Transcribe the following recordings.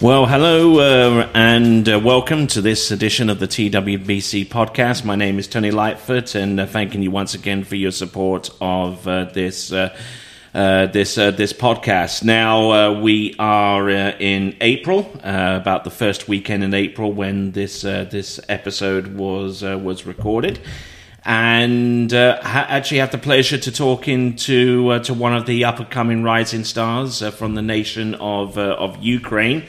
Well, hello uh, and uh, welcome to this edition of the TWBC podcast. My name is Tony Lightfoot, and uh, thanking you once again for your support of uh, this. Uh, uh, this this podcast. Now we are in April, about the first weekend in April when this this episode was was recorded, and ha- actually have the pleasure to talk into to one of the up and coming rising stars from the nation of of Ukraine.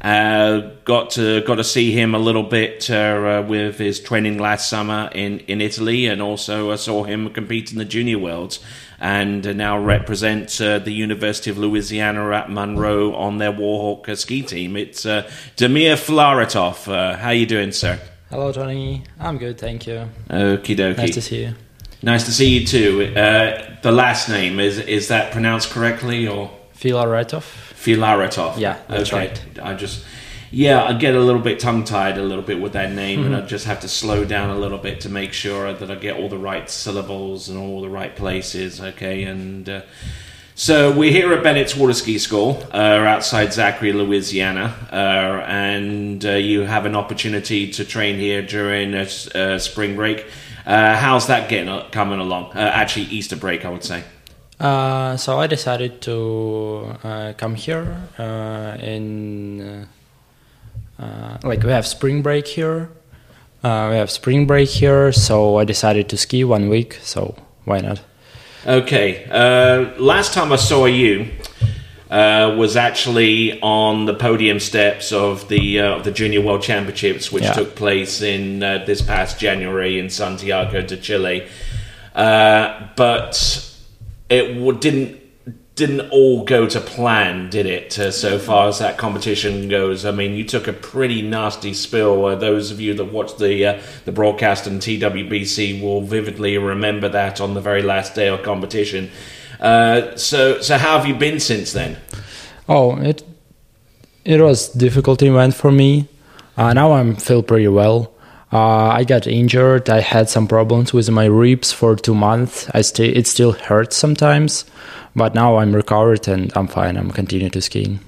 Uh, got to got to see him a little bit uh, uh, with his training last summer in, in Italy, and also uh, saw him compete in the Junior Worlds, and uh, now represent uh, the University of Louisiana at Monroe on their Warhawk ski team. It's Damir Filaretov. how you doing, sir? Hello, Tony. I'm good, thank you. Okie dokie. Nice to see you. Nice to see you too. the last name is is that pronounced correctly or Filaretov? Filaretov. Yeah, that's okay. right. I just, yeah, I get a little bit tongue tied a little bit with that name, Mm-hmm. and I just have to slow down a little bit to make sure that I get all the right syllables and all the right places. Okay, and. Uh, so we're here at Bennett's Water Ski School, uh, outside Zachary, Louisiana, uh, and uh, you have an opportunity to train here during a, uh, spring break. Uh, how's that getting uh, coming along? actually, Easter break, I would say. Uh, so I decided to uh, come here uh, in uh, like we have spring break here. Uh, we have spring break here, so I decided to ski one week. So why not? Okay. Uh, last time I saw you uh, was actually on the podium steps of the uh, of the Junior World Championships, which Yeah. took place in uh, this past January in Santiago de Chile. but it w- didn't didn't all go to plan, did it? Uh, so far as that competition goes, I mean, you took a pretty nasty spill. Uh, those of you that watched the uh, the broadcast and TWBC will vividly remember that on the very last day of competition. Uh, so, so how have you been since then? Oh, it it was difficult event for me. Uh, now I'm feel pretty well. Uh, I got injured. I had some problems with my ribs for two months. I still it still hurts sometimes, but now I'm recovered and I'm fine. I'm continuing to skiing.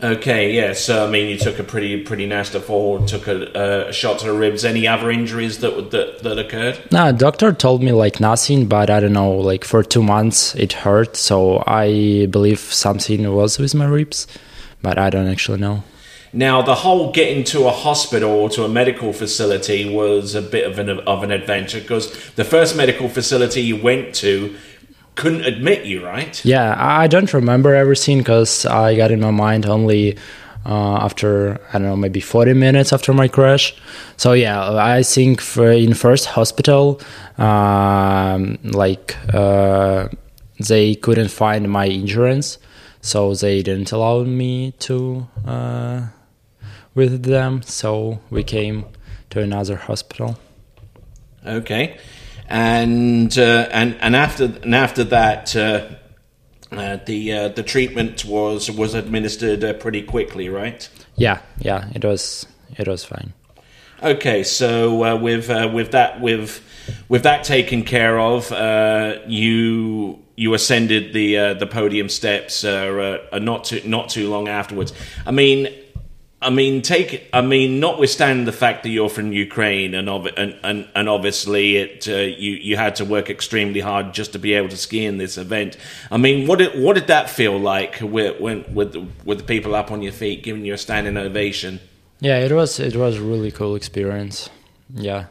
Okay, yeah. So I mean, you took a pretty pretty nasty fall, took a, a shot to the ribs. Any other injuries that that that occurred? No, doctor told me like nothing, but I don't know. Like for two months it hurt, so I believe something was with my ribs, but I don't actually know. Now, the whole getting to a hospital or to a medical facility was a bit of an of an adventure because the first medical facility you went to couldn't admit you, right? Yeah, I don't remember everything because I got in my mind only uh, after I don't know maybe 40 minutes after my crash. So yeah, I think in first hospital, um, like uh, they couldn't find my insurance, so they didn't allow me to uh, with them. So we came to another hospital. Okay, and uh, and and after and after that. Uh, uh, the uh, the treatment was was administered uh, pretty quickly, right? Yeah, yeah, it was it was fine. Okay, so uh, with uh, with that with with that taken care of, uh, you you ascended the uh, the podium steps uh, uh, not too not too long afterwards. I mean, I mean, take I mean, notwithstanding the fact that you're from Ukraine and and, and, and obviously it uh, you you had to work extremely hard just to be able to ski in this event. I mean, what did what did that feel like with when with the, with the people up on your feet giving you a standing ovation? Yeah, it was it was a really cool experience. Yeah.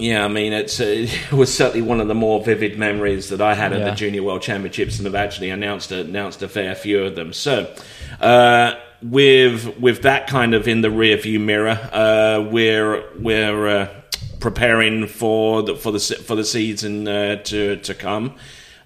Yeah, I mean, it's, uh, it was certainly one of the more vivid memories that I had at Yeah. the Junior World Championships, and have actually announced announced a fair few of them. So, uh, with with that kind of in the rearview mirror, uh, we're we're uh, preparing for the for the for the season uh, to to come.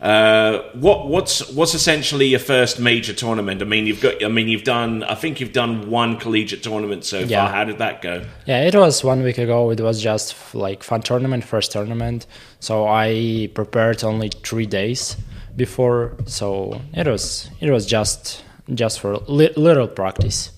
Uh, what what's what's essentially your first major tournament? I mean, you've got. I mean, you've done. I think you've done one collegiate tournament so Yeah. far. How did that go? Yeah, it was one week ago. It was just like fun tournament, first tournament. So I prepared only three days before. So it was it was just just for li- little practice.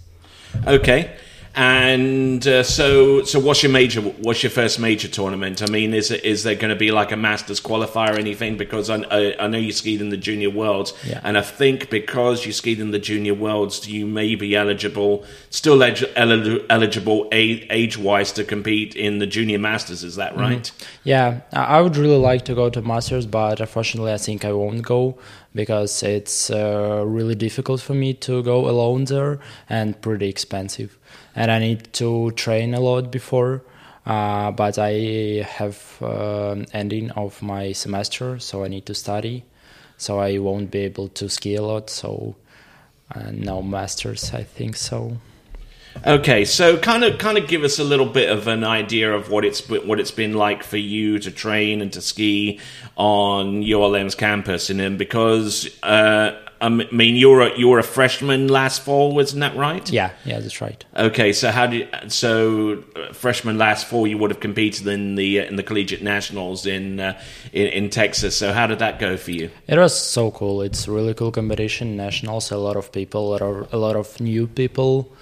Okay. And uh, so, so what's your major? What's your first major tournament? I mean, is it, is there going to be like a Masters qualifier or anything? Because I, I, I know you skied in the Junior Worlds, Yeah. and I think because you skied in the Junior Worlds, you may be eligible, still eli- eligible age wise to compete in the Junior Masters. Is that right? Yeah, I I would really like to go to Masters, but unfortunately, I think I won't go because it's uh, really difficult for me to go alone there and pretty expensive. And I need to train a lot before. Uh, but I have um ending of my semester, so I need to study. So I won't be able to ski a lot. So uh, no masters, I think so. Okay, so kind of kind of give us a little bit of an idea of what it's what it's been like for you to train and to ski on ULM's campus, and then because uh, I mean you're a, you were a freshman last fall, wasn't that right? Yeah, yeah, that's right. Okay, so how did so uh, freshman last fall you would have competed in the uh, in the collegiate nationals in, uh, in in Texas. So how did that go for you? It was so cool. It's really cool competition. Nationals, a lot of people, a lot of, a lot of new people,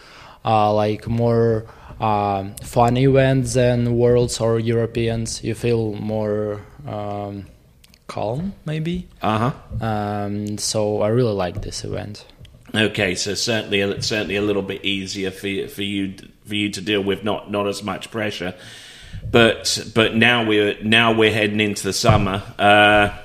uh, like more um, fun events than worlds or Europeans. You feel more um, calm, maybe. Uh huh. Um, so I really like this event. Okay, so certainly, certainly a little bit easier for you, for you for you to deal with, not not as much pressure. But but now we're now we're heading into the summer. Uh,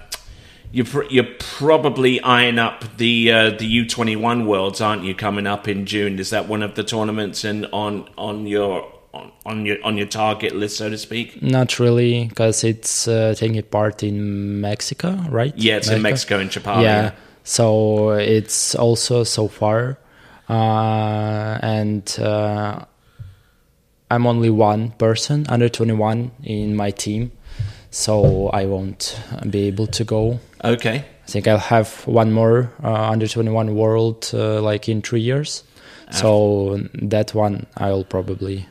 you pr- you're probably eyeing up the uh, the U twenty one worlds, aren't you? Coming up in June. Is that one of the tournaments and on on your on, on your on your target list, so to speak? Not really, because it's uh, taking part in Mexico, right? Yeah, it's in Mexico in Chapala. yeah so it's also so far uh, and uh, i'm only one person under 21 in my team so i won't be able to go Okay. i think i'll have one more uh, under 21 world uh, like in three years so that one i'll probably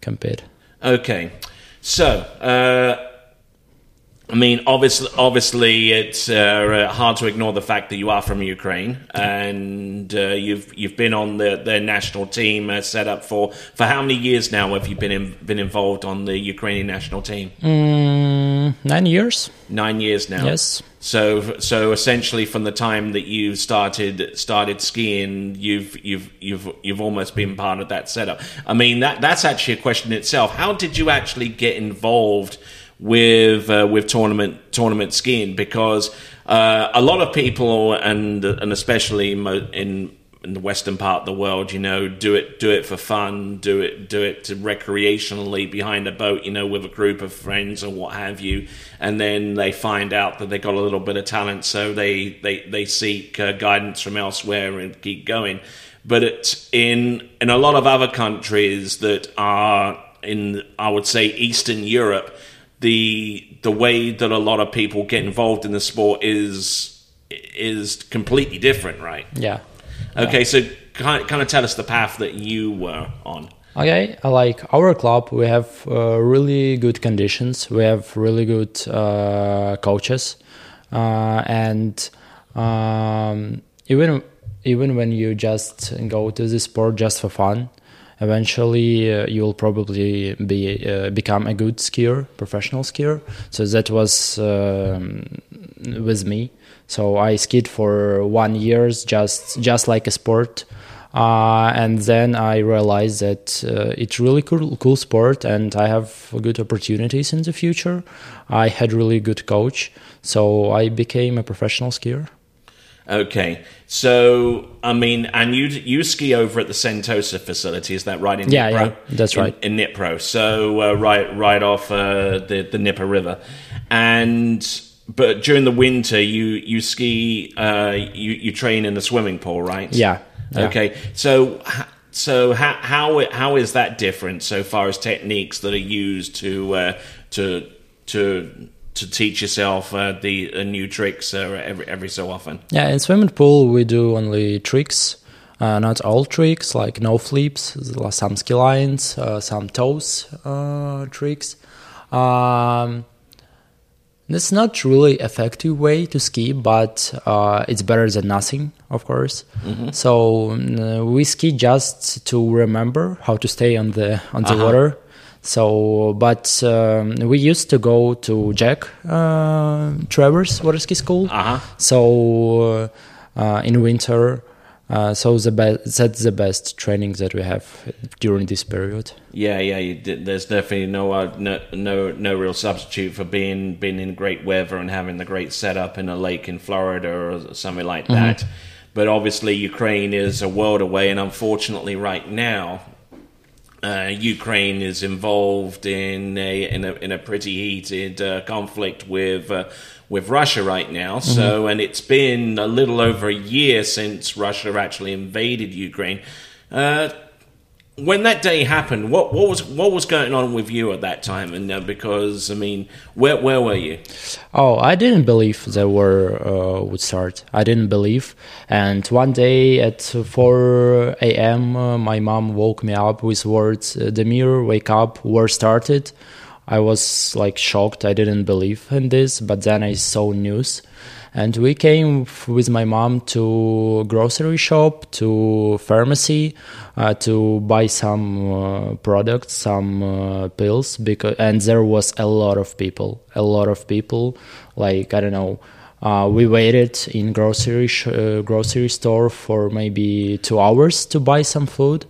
compete Okay, so uh, I mean, obviously, obviously, it's uh, hard to ignore the fact that you are from Ukraine and uh, you've you've been on the their national team uh, set up for for how many years now have you been in, been involved on the Ukrainian national team? mm, nine years Nine years now. yes So so essentially, from the time that you started started skiing, you've you've you've you've almost been part of that setup. I mean that that's actually a question itself. How did you actually get involved with uh, with tournament tournament skiing? Because uh, a lot of people and and especially mo- in in the western part of the world, you know, do it do it for fun, do it do it to recreationally behind a boat, you know, with a group of friends or what have you, and then they find out that they got a little bit of talent, so they they they seek uh, guidance from elsewhere and keep going. But it's in in a lot of other countries that are in, I would say, Eastern Europe, the the way that a lot of people get involved in the sport is is completely different, right? yeah Okay, so kind kind of tell us the path that you were on. Okay, I like our club. We have uh, really good conditions. We have really good uh, coaches, uh, and um, even even when you just go to the sport just for fun, eventually uh, you will probably be uh, become a good skier, professional skier. So that was um, with me. So I skied for one years, just just like a sport. Uh, and then I realized that uh, it's really cool, cool sport, and I have good opportunities in the future. I had really good coach, so I became a professional skier. Okay, so I mean, and you you ski over at the Sentosa facility, is that right? In Yeah, Dnipro? yeah, that's In- right. In, Nipro, so uh, right right off uh, the the Dnieper River, and but during the winter you you ski uh, you you train in the swimming pool, right? Yeah. yeah. Okay, so so how how how is that different so far as techniques that are used to uh, to to to teach yourself uh, the uh, new tricks uh, every every so often. Yeah, in swimming pool we do only tricks, uh, not all tricks like no flips, some ski lines, uh, some toes uh, tricks. Um, that's not really effective way to ski, but uh, it's better than nothing, of course. Mm-hmm. So uh, we ski just to remember how to stay on the on the Uh-huh. water. So, but um, we used to go to Jack uh, Travers water ski school. Uh-huh. So uh, in winter, uh, so the be- that's the best training that we have during this period. Yeah, yeah. You did, there's definitely no, uh, no no no real substitute for being being in great weather and having the great setup in a lake in Florida or something like that. But obviously, Ukraine is a world away, and unfortunately, right now, uh, Ukraine is involved in a in a, in a pretty heated uh, conflict with uh, with Russia right now. So, and it's been a little over a year since Russia actually invaded Ukraine. Uh, when that day happened, what what was what was going on with you at that time? And uh, because I mean, where where were you? Oh, I didn't believe the war uh, would start. I didn't believe. And one day at 4 a.m., uh, my mom woke me up with words, uh, Damir, wake up, war started. I was like shocked. I didn't believe in this, but then I saw news. And we came f- with my mom to grocery shop, to pharmacy, uh, to buy some uh, products, some uh, pills. Because and there was a lot of people, a lot of people. Like I don't know, uh, we waited in grocery sh- uh, grocery store for maybe two hours to buy some food,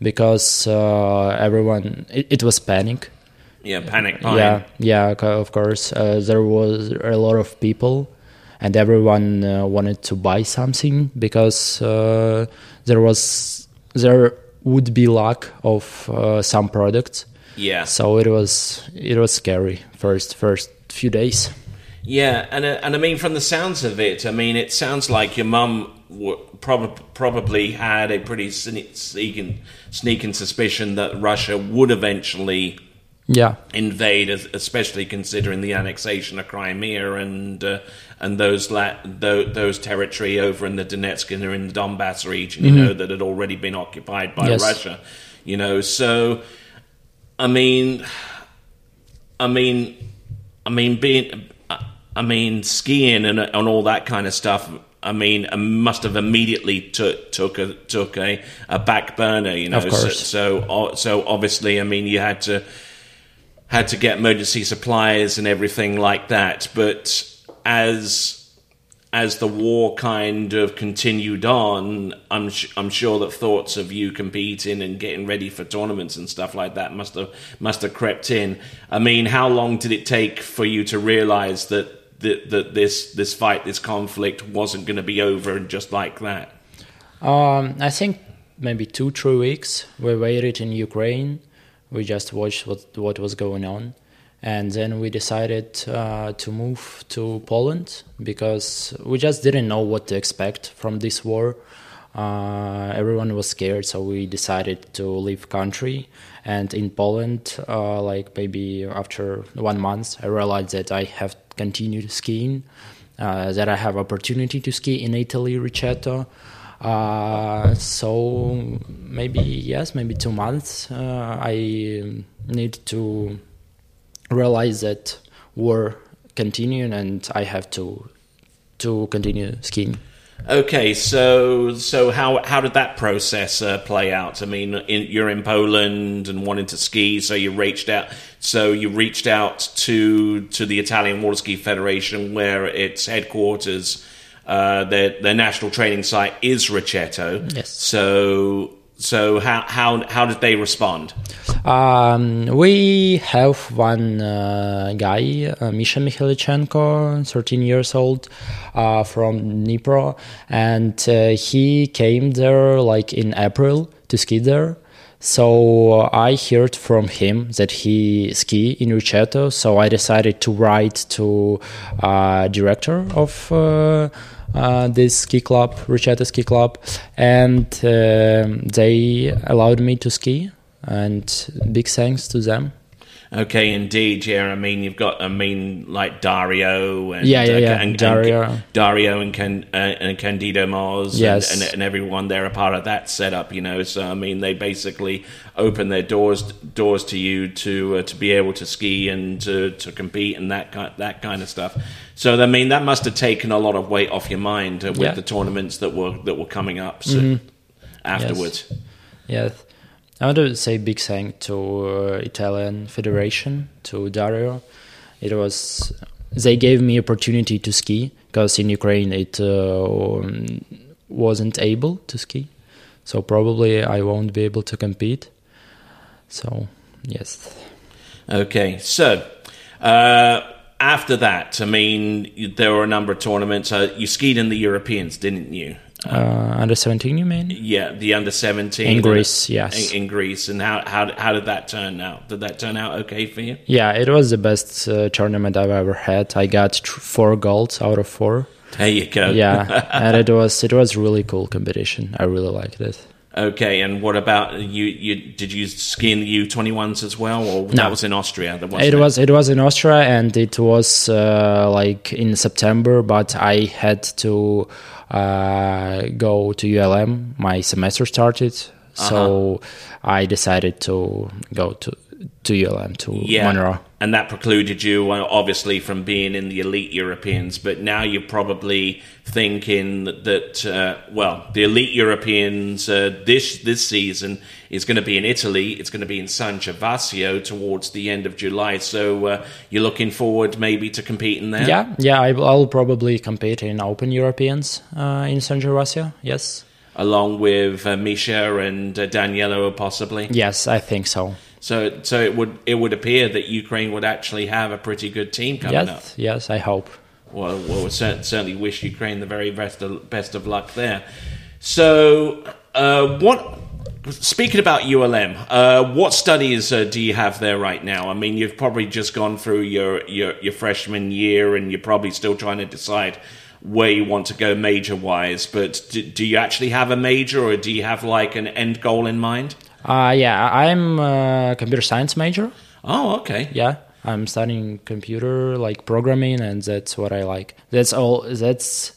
because uh, everyone it, it was panic. Yeah, panic buying. Yeah, yeah, of course. Uh, there was a lot of people, and everyone uh, wanted to buy something because uh, there was there would be lack of uh, some products. yeah. So it was it was scary first first few days. Yeah, and uh, and I mean, from the sounds of it, I mean, it sounds like your mum prob- probably had a pretty sneaking sneaking suspicion that Russia would eventually Yeah, invade, especially considering the annexation of Crimea and uh, and those la- tho- those territory over in the Donetsk and in the Donbass region, you know, that had already been occupied by Yes. Russia. You know, so I mean, I mean, I mean, being, I mean, skiing and and all that kind of stuff. I mean, must have immediately took took a took a, a back burner, you know. Of course. So, so so obviously, I mean, you had to had to get emergency supplies and everything like that. But as as the war kind of continued on, I'm sh- I'm sure that thoughts of you competing and getting ready for tournaments and stuff like that must have must have crept in. I mean, how long did it take for you to realize that that, that this this fight, this conflict, wasn't going to be over and just like that? Um, I think maybe two, three weeks. We waited in Ukraine. We just watched what what was going on, and then we decided uh, to move to Poland because we just didn't know what to expect from this war. Uh, everyone was scared, so we decided to leave country. And in Poland, uh, like maybe after one month, I realized that I have continued skiing, uh, that I have opportunity to ski in Italy, Recetto. Uh, so maybe yes, maybe two months. Uh, I need to realize that war continuing, and I have to to continue skiing. Okay, so so how how did that process uh, play out? I mean, in, you're in Poland and wanting to ski, so you reached out. So you reached out to to the Italian Water Ski Federation, where its headquarters, uh, their their national training site is Recetto. Yes. So so how how how did they respond? Um, we have one uh, guy, uh, Misha Mikhailichenko, 13 years old, uh, from Dnipro, and uh, he came there like in April to ski there. So I heard from him that he ski in Recetto. So I decided to write to uh, director of uh, uh, this ski club, Recetto Ski Club, and um they allowed me to ski. And big thanks to them. Okay, indeed. Yeah, I mean, you've got, I mean, like Dario and Yeah, yeah, uh, yeah, and, Dario. and, Dario and, Can, uh, and Candido Mars, Yes. and, and, and everyone there are a part of that setup. You know, so I mean, they basically open their doors doors to you to uh, to be able to ski and to, to compete and that kind that kind of stuff. So I mean, that must have taken a lot of weight off your mind uh, with Yeah. the tournaments that were that were coming up so, afterwards. Yes. I want to say big thank to uh, Italian Federation, to Dario. It was they gave me opportunity to ski because in Ukraine it uh, um, wasn't able to ski, so probably I won't be able to compete. So yes, Okay, so uh, after that, I mean, there were a number of tournaments. Uh, you skied in the Europeans, didn't you? Uh, under seventeen, you mean? Yeah, the under seventeen In Greece, yes. in, in Greece. And how how how did that turn out? Did that turn out okay for you? Yeah, it was the best uh, tournament I've ever had. I got tr- four golds out of four. There you go. Yeah, and it was it was really cool competition. I really liked it. Okay, and what about you? You did you ski in the U twenty ones as well, or that was in Austria? That It was it was in Austria and it was uh, like in September, but I had to uh, go to ULM. My semester started, so I decided to go to to ULM to yeah, Monroe. And that precluded you uh, obviously from being in the elite Europeans. But now you're probably thinking that, uh, well, the elite Europeans uh, this this season is going to be in Italy. It's going to be in San Gervasio towards the end of July. So uh, you're looking forward maybe to competing there. Yeah, yeah, I, I'll probably compete in Open Europeans uh, in San Gervasio. Yes, along with uh, Misha and uh, Danylo, possibly. yes, I think so. So, so it would it would appear that Ukraine would actually have a pretty good team coming up. Yes, yes, I hope. Well, well, we certainly wish Ukraine the very best of, best of luck there. So, uh, what? Speaking about ULM, uh, what studies uh, do you have there right now? I mean, you've probably just gone through your, your, your freshman year, and you're probably still trying to decide where you want to go major wise. But do, do you actually have a major, or do you have like an end goal in mind? Uh, yeah, I'm a computer science major. Oh, okay. yeah i'm studying computer like programming and that's what i like that's all that's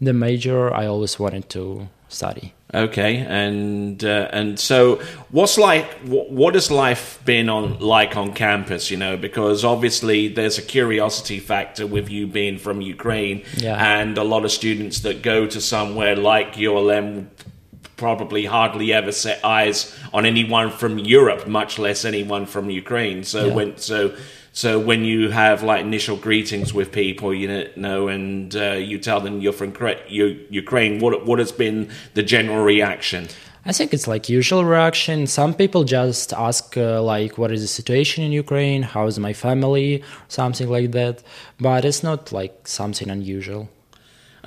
the major i always wanted to study Okay, and uh, and so what's like? What, what has life been on like on campus? You know, because obviously there's a curiosity factor with you being from Ukraine, Yeah. and a lot of students that go to somewhere like ULM probably hardly ever set eyes on anyone from Europe, much less anyone from Ukraine. So Yeah. when so. So when you have like initial greetings with people, you know, and uh, you tell them you're from Ukraine, what what has been the general reaction? i think it's like usual reaction some people just ask uh, like what is the situation in ukraine how is my family something like that but it's not like something unusual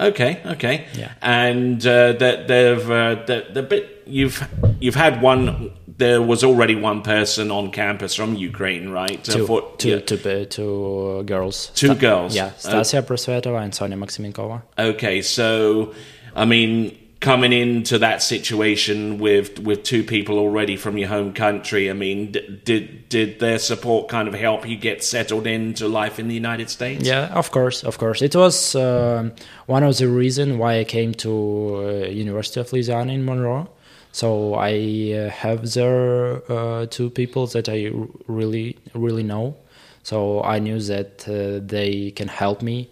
Okay, okay, Yeah. and uh, that they've uh, the the bit you've you've had one. There was already one person on campus from Ukraine, right? Uh, two, for- two, yeah. two, two uh, girls Two girls. yeah Uh, stasia prosvetova and sonia maximenkova Okay, so I mean, coming into that situation with with two people already from your home country, I mean, did did their support kind of help you get settled into life in the United States? Yeah, of course, of course. It was um one of the reason why I came to uh, University of Louisiana in Monroe. So I uh, have there uh, two people that I really, really know. So I knew that uh, they can help me,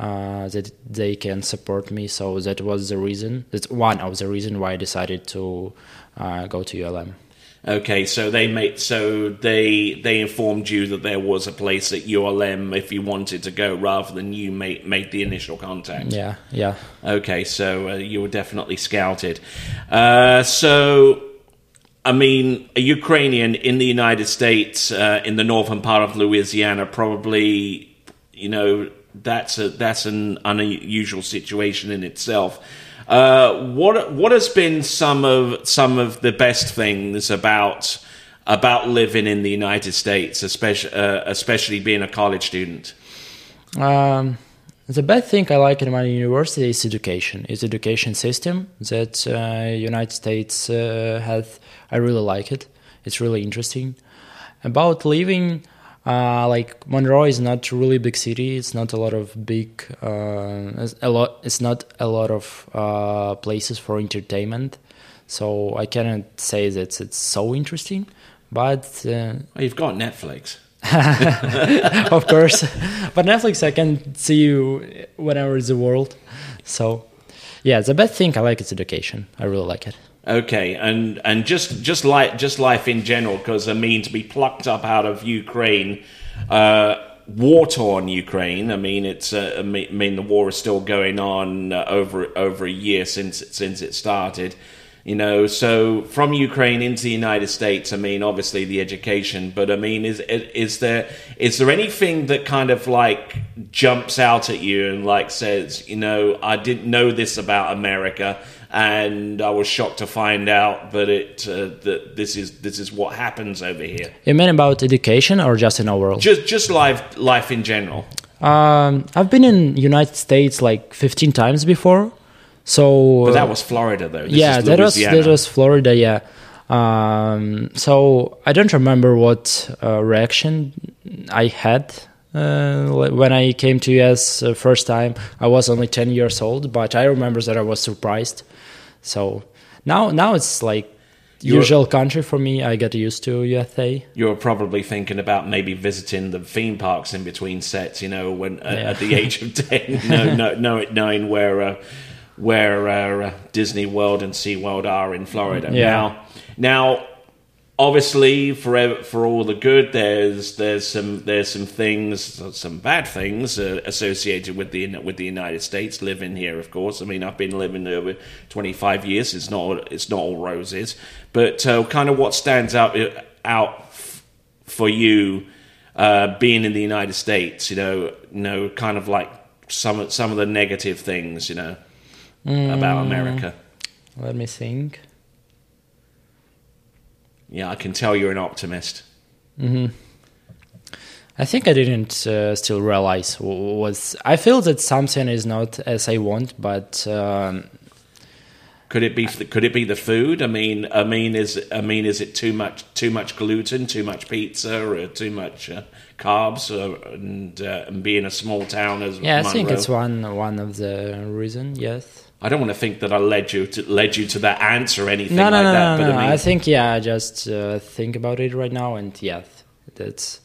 uh, that they can support me. So that was the reason. That's one of the reason why I decided to uh, go to ULM. Okay, so they made so they they informed you that there was a place at ULM if you wanted to go, rather than you made made the initial contact. Yeah, yeah. Okay, so uh, you were definitely scouted. Uh, so, I mean, a Ukrainian in the United States, uh, in the northern part of Louisiana, probably, you know, that's a that's an unusual situation in itself. Uh, what what has been some of some of the best things about about living in the United States, especially uh, especially being a college student? Um, the best thing I like in my university is education. It's education system that uh, United States uh, has. I really like it. It's really interesting. About living, Uh, like Monroe is not really big city. It's not a lot of big. Uh, it's a lot. It's not a lot of uh, places for entertainment. So I cannot say that it's so interesting. But uh, you've got Netflix. of course, but Netflix I can see you whenever it's the world. So yeah, the best thing I like is education. I really like it. Okay, and and just just like just life in general, because I mean to be plucked up out of Ukraine, uh, war torn Ukraine. I mean it's uh, I mean the war is still going on uh, over over a year since since it started. You know, so from Ukraine into the United States, I mean, obviously the education, but I mean, is is there is there anything that kind of like jumps out at you and like says, you know, I didn't know this about America, and I was shocked to find out that it uh, that this is this is what happens over here. You mean about education or just in overall? Just just life life in general. Um, I've been in United States like 15 times before. So But that was Florida, though. This yeah, that was that was Florida. Yeah. Um, so I don't remember what uh, reaction I had uh, when I came to US uh, first time. I was only ten years old, but I remember that I was surprised. So now now it's like You're- usual country for me. I get used to USA. You're probably thinking about maybe visiting the theme parks in between sets, you know, when uh, Yeah. at the age of ten, no, no, no, at nine, where uh, where uh, Disney World and SeaWorld are in Florida. Yeah. Now, now, obviously, for for all the good, there's there's some there's some things, some bad things uh, associated with the with the United States. Living here, of course. I mean, I've been living there over 25 years. It's not it's not all roses, but uh, kind of what stands out out f- for you uh, being in the United States. You know, you know, kind of like some some of the negative things. You know. About America. Let me think. Yeah, I can tell you're an optimist. I think I didn't uh, still realize was. I feel that something is not as I want, but um, Could it be? Could it be the food? I mean, I mean, is I mean, is it too much? Too much gluten? Too much pizza? Or too much uh, carbs? Or, and uh, and being a small town as yeah, I think it's one one of the reason. Yes. I don't want to think that I led you to led you to that answer or anything No, no, like no, that. no, but no. I mean, I think yeah, I just uh, think about it right now, and yeah, that's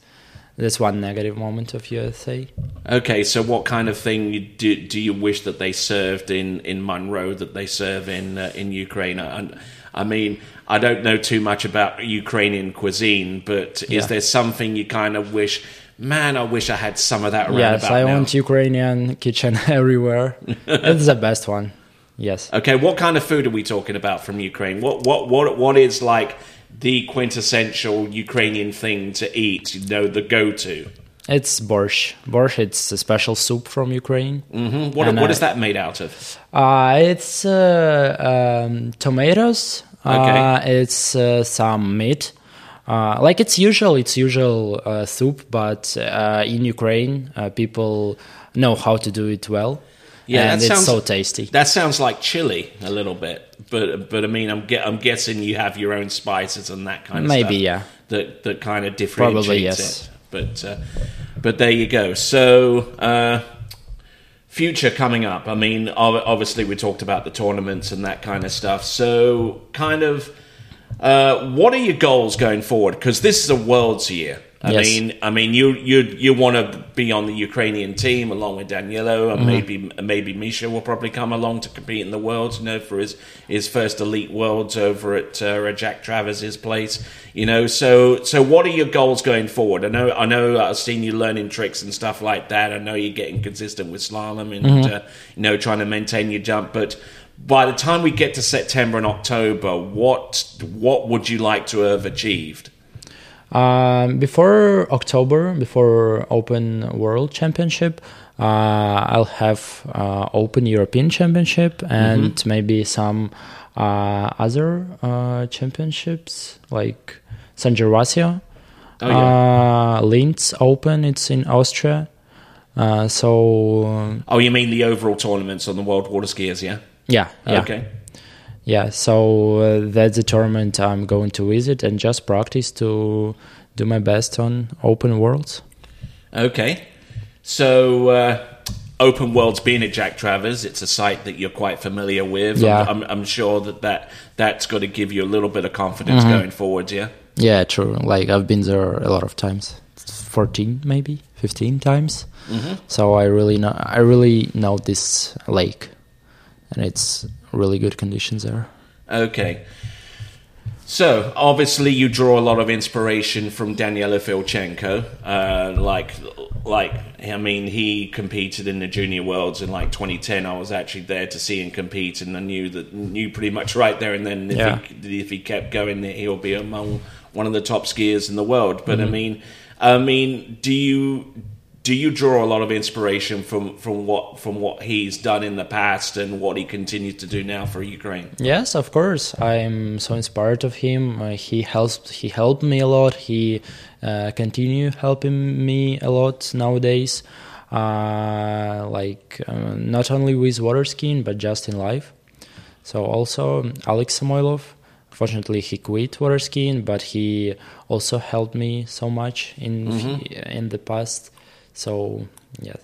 that's one negative moment of USA. okay. So, what kind of thing do do you wish that they served in, in Monroe that they serve in uh, in Ukraine? And I mean, I don't know too much about Ukrainian cuisine, but is Yeah. there something you kind of wish? Man, I wish I had some of that around yes, about I now. want Ukrainian kitchen everywhere. it's the best one. Yes. Okay, what kind of food are we talking about from Ukraine? What what what what is like the quintessential Ukrainian thing to eat? You know, the go to. It's borscht. Borscht, it's a special soup from Ukraine. hmm What And, what uh, is that made out of? Uh, it's uh, um, tomatoes. Okay. Uh, it's uh, some meat. Uh, like it's usual, it's usual uh, soup, but uh, in Ukraine, uh, people know how to do it well. Yeah, and that it's sounds- so tasty. That sounds like chili a little bit, but but I mean, I'm I'm guessing you have your own spices and that kind of stuff. Maybe, yeah. That that kind of differentiates Probably, yes. it. But uh, but there you go. So. Uh, Future coming up. I mean, ob- obviously, we talked about the tournaments and that kind of stuff. So, kind of, uh, what are your goals going forward? Because this is a Worlds year. I Yes. mean, I mean, you you you want to be on the Ukrainian team along with Danilo, and maybe maybe Misha will probably come along to compete in the Worlds. You know, for his his first elite Worlds over at uh, Jack Travers's place. You know, so so what are your goals going forward? I know I know I've seen you learning tricks and stuff like that. I know you're getting consistent with slalom and uh, you know trying to maintain your jump, but. By the time we get to September and October, what what would you like to have achieved? Um, before October, before Open World Championship, uh, I'll have uh, Open European Championship and Mm-hmm. maybe some uh, other uh, championships like San Gervasio, Oh, yeah. uh, Linz Open. It's in Austria. Uh, so Oh, you mean the overall tournaments on the World Water Skiers, yeah? yeah, yeah. Okay. Yeah, so uh, that's the tournament I'm going to visit and just practice to do my best on open worlds. Okay. So, uh, Open Worlds being at Jack Travers, it's a site that you're quite familiar with. Yeah. I'm, I'm, sure that, that that's got to give you a little bit of confidence Mm-hmm. going forward, yeah? Yeah, true. Like I've been there a lot of times, fourteen maybe, fifteen times. So I really know. I really know this lake, and it's really good conditions there. Okay. So obviously, you draw a lot of inspiration from Danylo Filchenko. Uh, like, like I mean, he competed in the Junior Worlds in like 2010. I was actually there to see him compete, and I knew that knew pretty much right there and then if, Yeah. he, if he kept going, that he'll be among one of the top skiers in the world. But I mean, I mean, do you do you draw a lot of inspiration from from what from what he's done in the past and what he continues to do now for Ukraine? Yes, of course. I'm so inspired of him. Uh, he helps. He helped me a lot. He uh, continue helping me a lot nowadays. Uh, like uh, not only with water skiing, but just in life. So also Alex Samoilov. Fortunately, he quit water skiing, but he also helped me so much in in the past. So yes.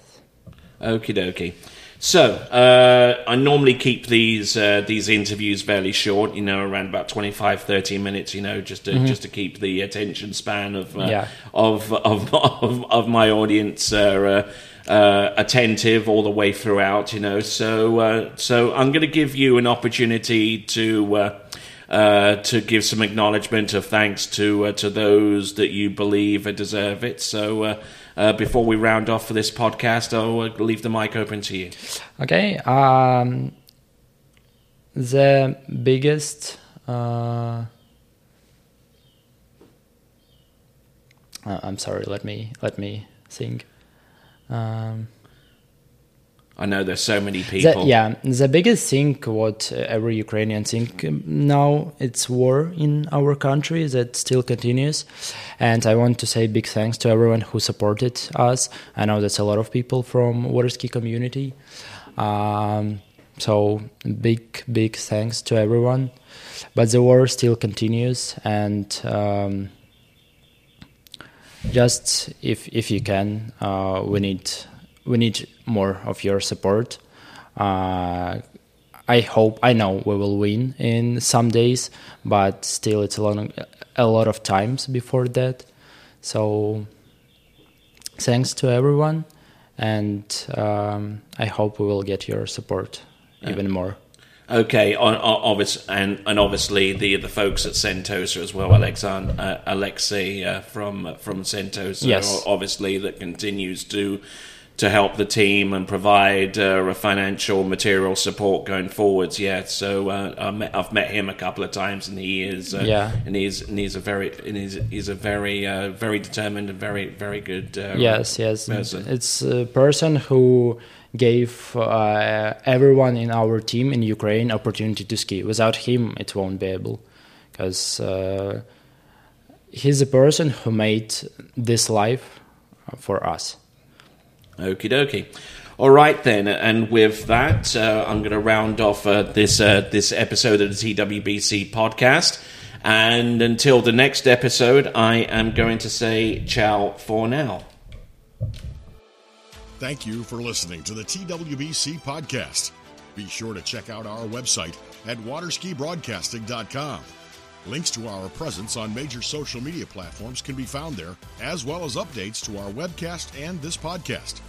Okie dokie. So uh, I normally keep these uh, these interviews fairly short, you know, around about 25, 30 minutes, you know, just to just to keep the attention span of uh, Yeah. of, of of of my audience uh, uh, uh, attentive all the way throughout, you know. So uh, so I'm going to give you an opportunity to. Uh, uh, to give some acknowledgement of thanks to uh, to those that you believe deserve it. So uh, before we round off for this podcast, I'll uh, leave the mic open to you. Okay. Um, the biggest. Uh, uh, I'm sorry. Let me let me think. Um, I know there's so many the, people. yeah, the biggest thing what uh, every Ukrainian think um, now it's war in our country that still continues, and I want to say big thanks to everyone who supported us. I know that's a lot of people from water ski community. Um, so big big thanks to everyone, but the war still continues, and um, just if if you can, uh, we need we need more of your support. Uh, I hope I know we will win in some days, but still it's a long a lot of times before that. So thanks to everyone, and um, I hope we will get your support even more. Okay, on, on, obvious, and, and obviously the the folks at Sentosa as well, Alexan, uh, Alexei uh, from from Sentosa, Yes. obviously that continues to to help the team and provide uh, a financial material support going forwards. Yeah, so uh, I've met him a couple of times, and he is uh, Yeah. and he's and he's a very and he's, he's a very uh, very determined and very very good uh, Yes, yes. person. It's a person who gave uh, everyone in our team in Ukraine opportunity to ski. Without him, it won't be able, because uh, he's a person who made this life for us. Okie dokie. All right then, and with that, uh, I'm going to round off uh, this uh, this episode of the TWBC podcast. And until the next episode, I am going to say ciao for now. Thank you for listening to the TWBC podcast. Be sure to check out our website at waterskibroadcasting.com. Links to our presence on major social media platforms can be found there, as well as updates to our webcast and this podcast.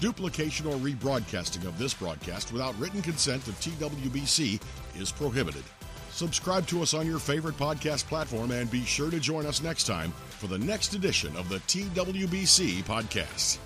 Duplication or rebroadcasting of this broadcast without written consent of TWBC is prohibited. Subscribe to us on your favorite podcast platform and be sure to join us next time for the next edition of the TWBC podcast.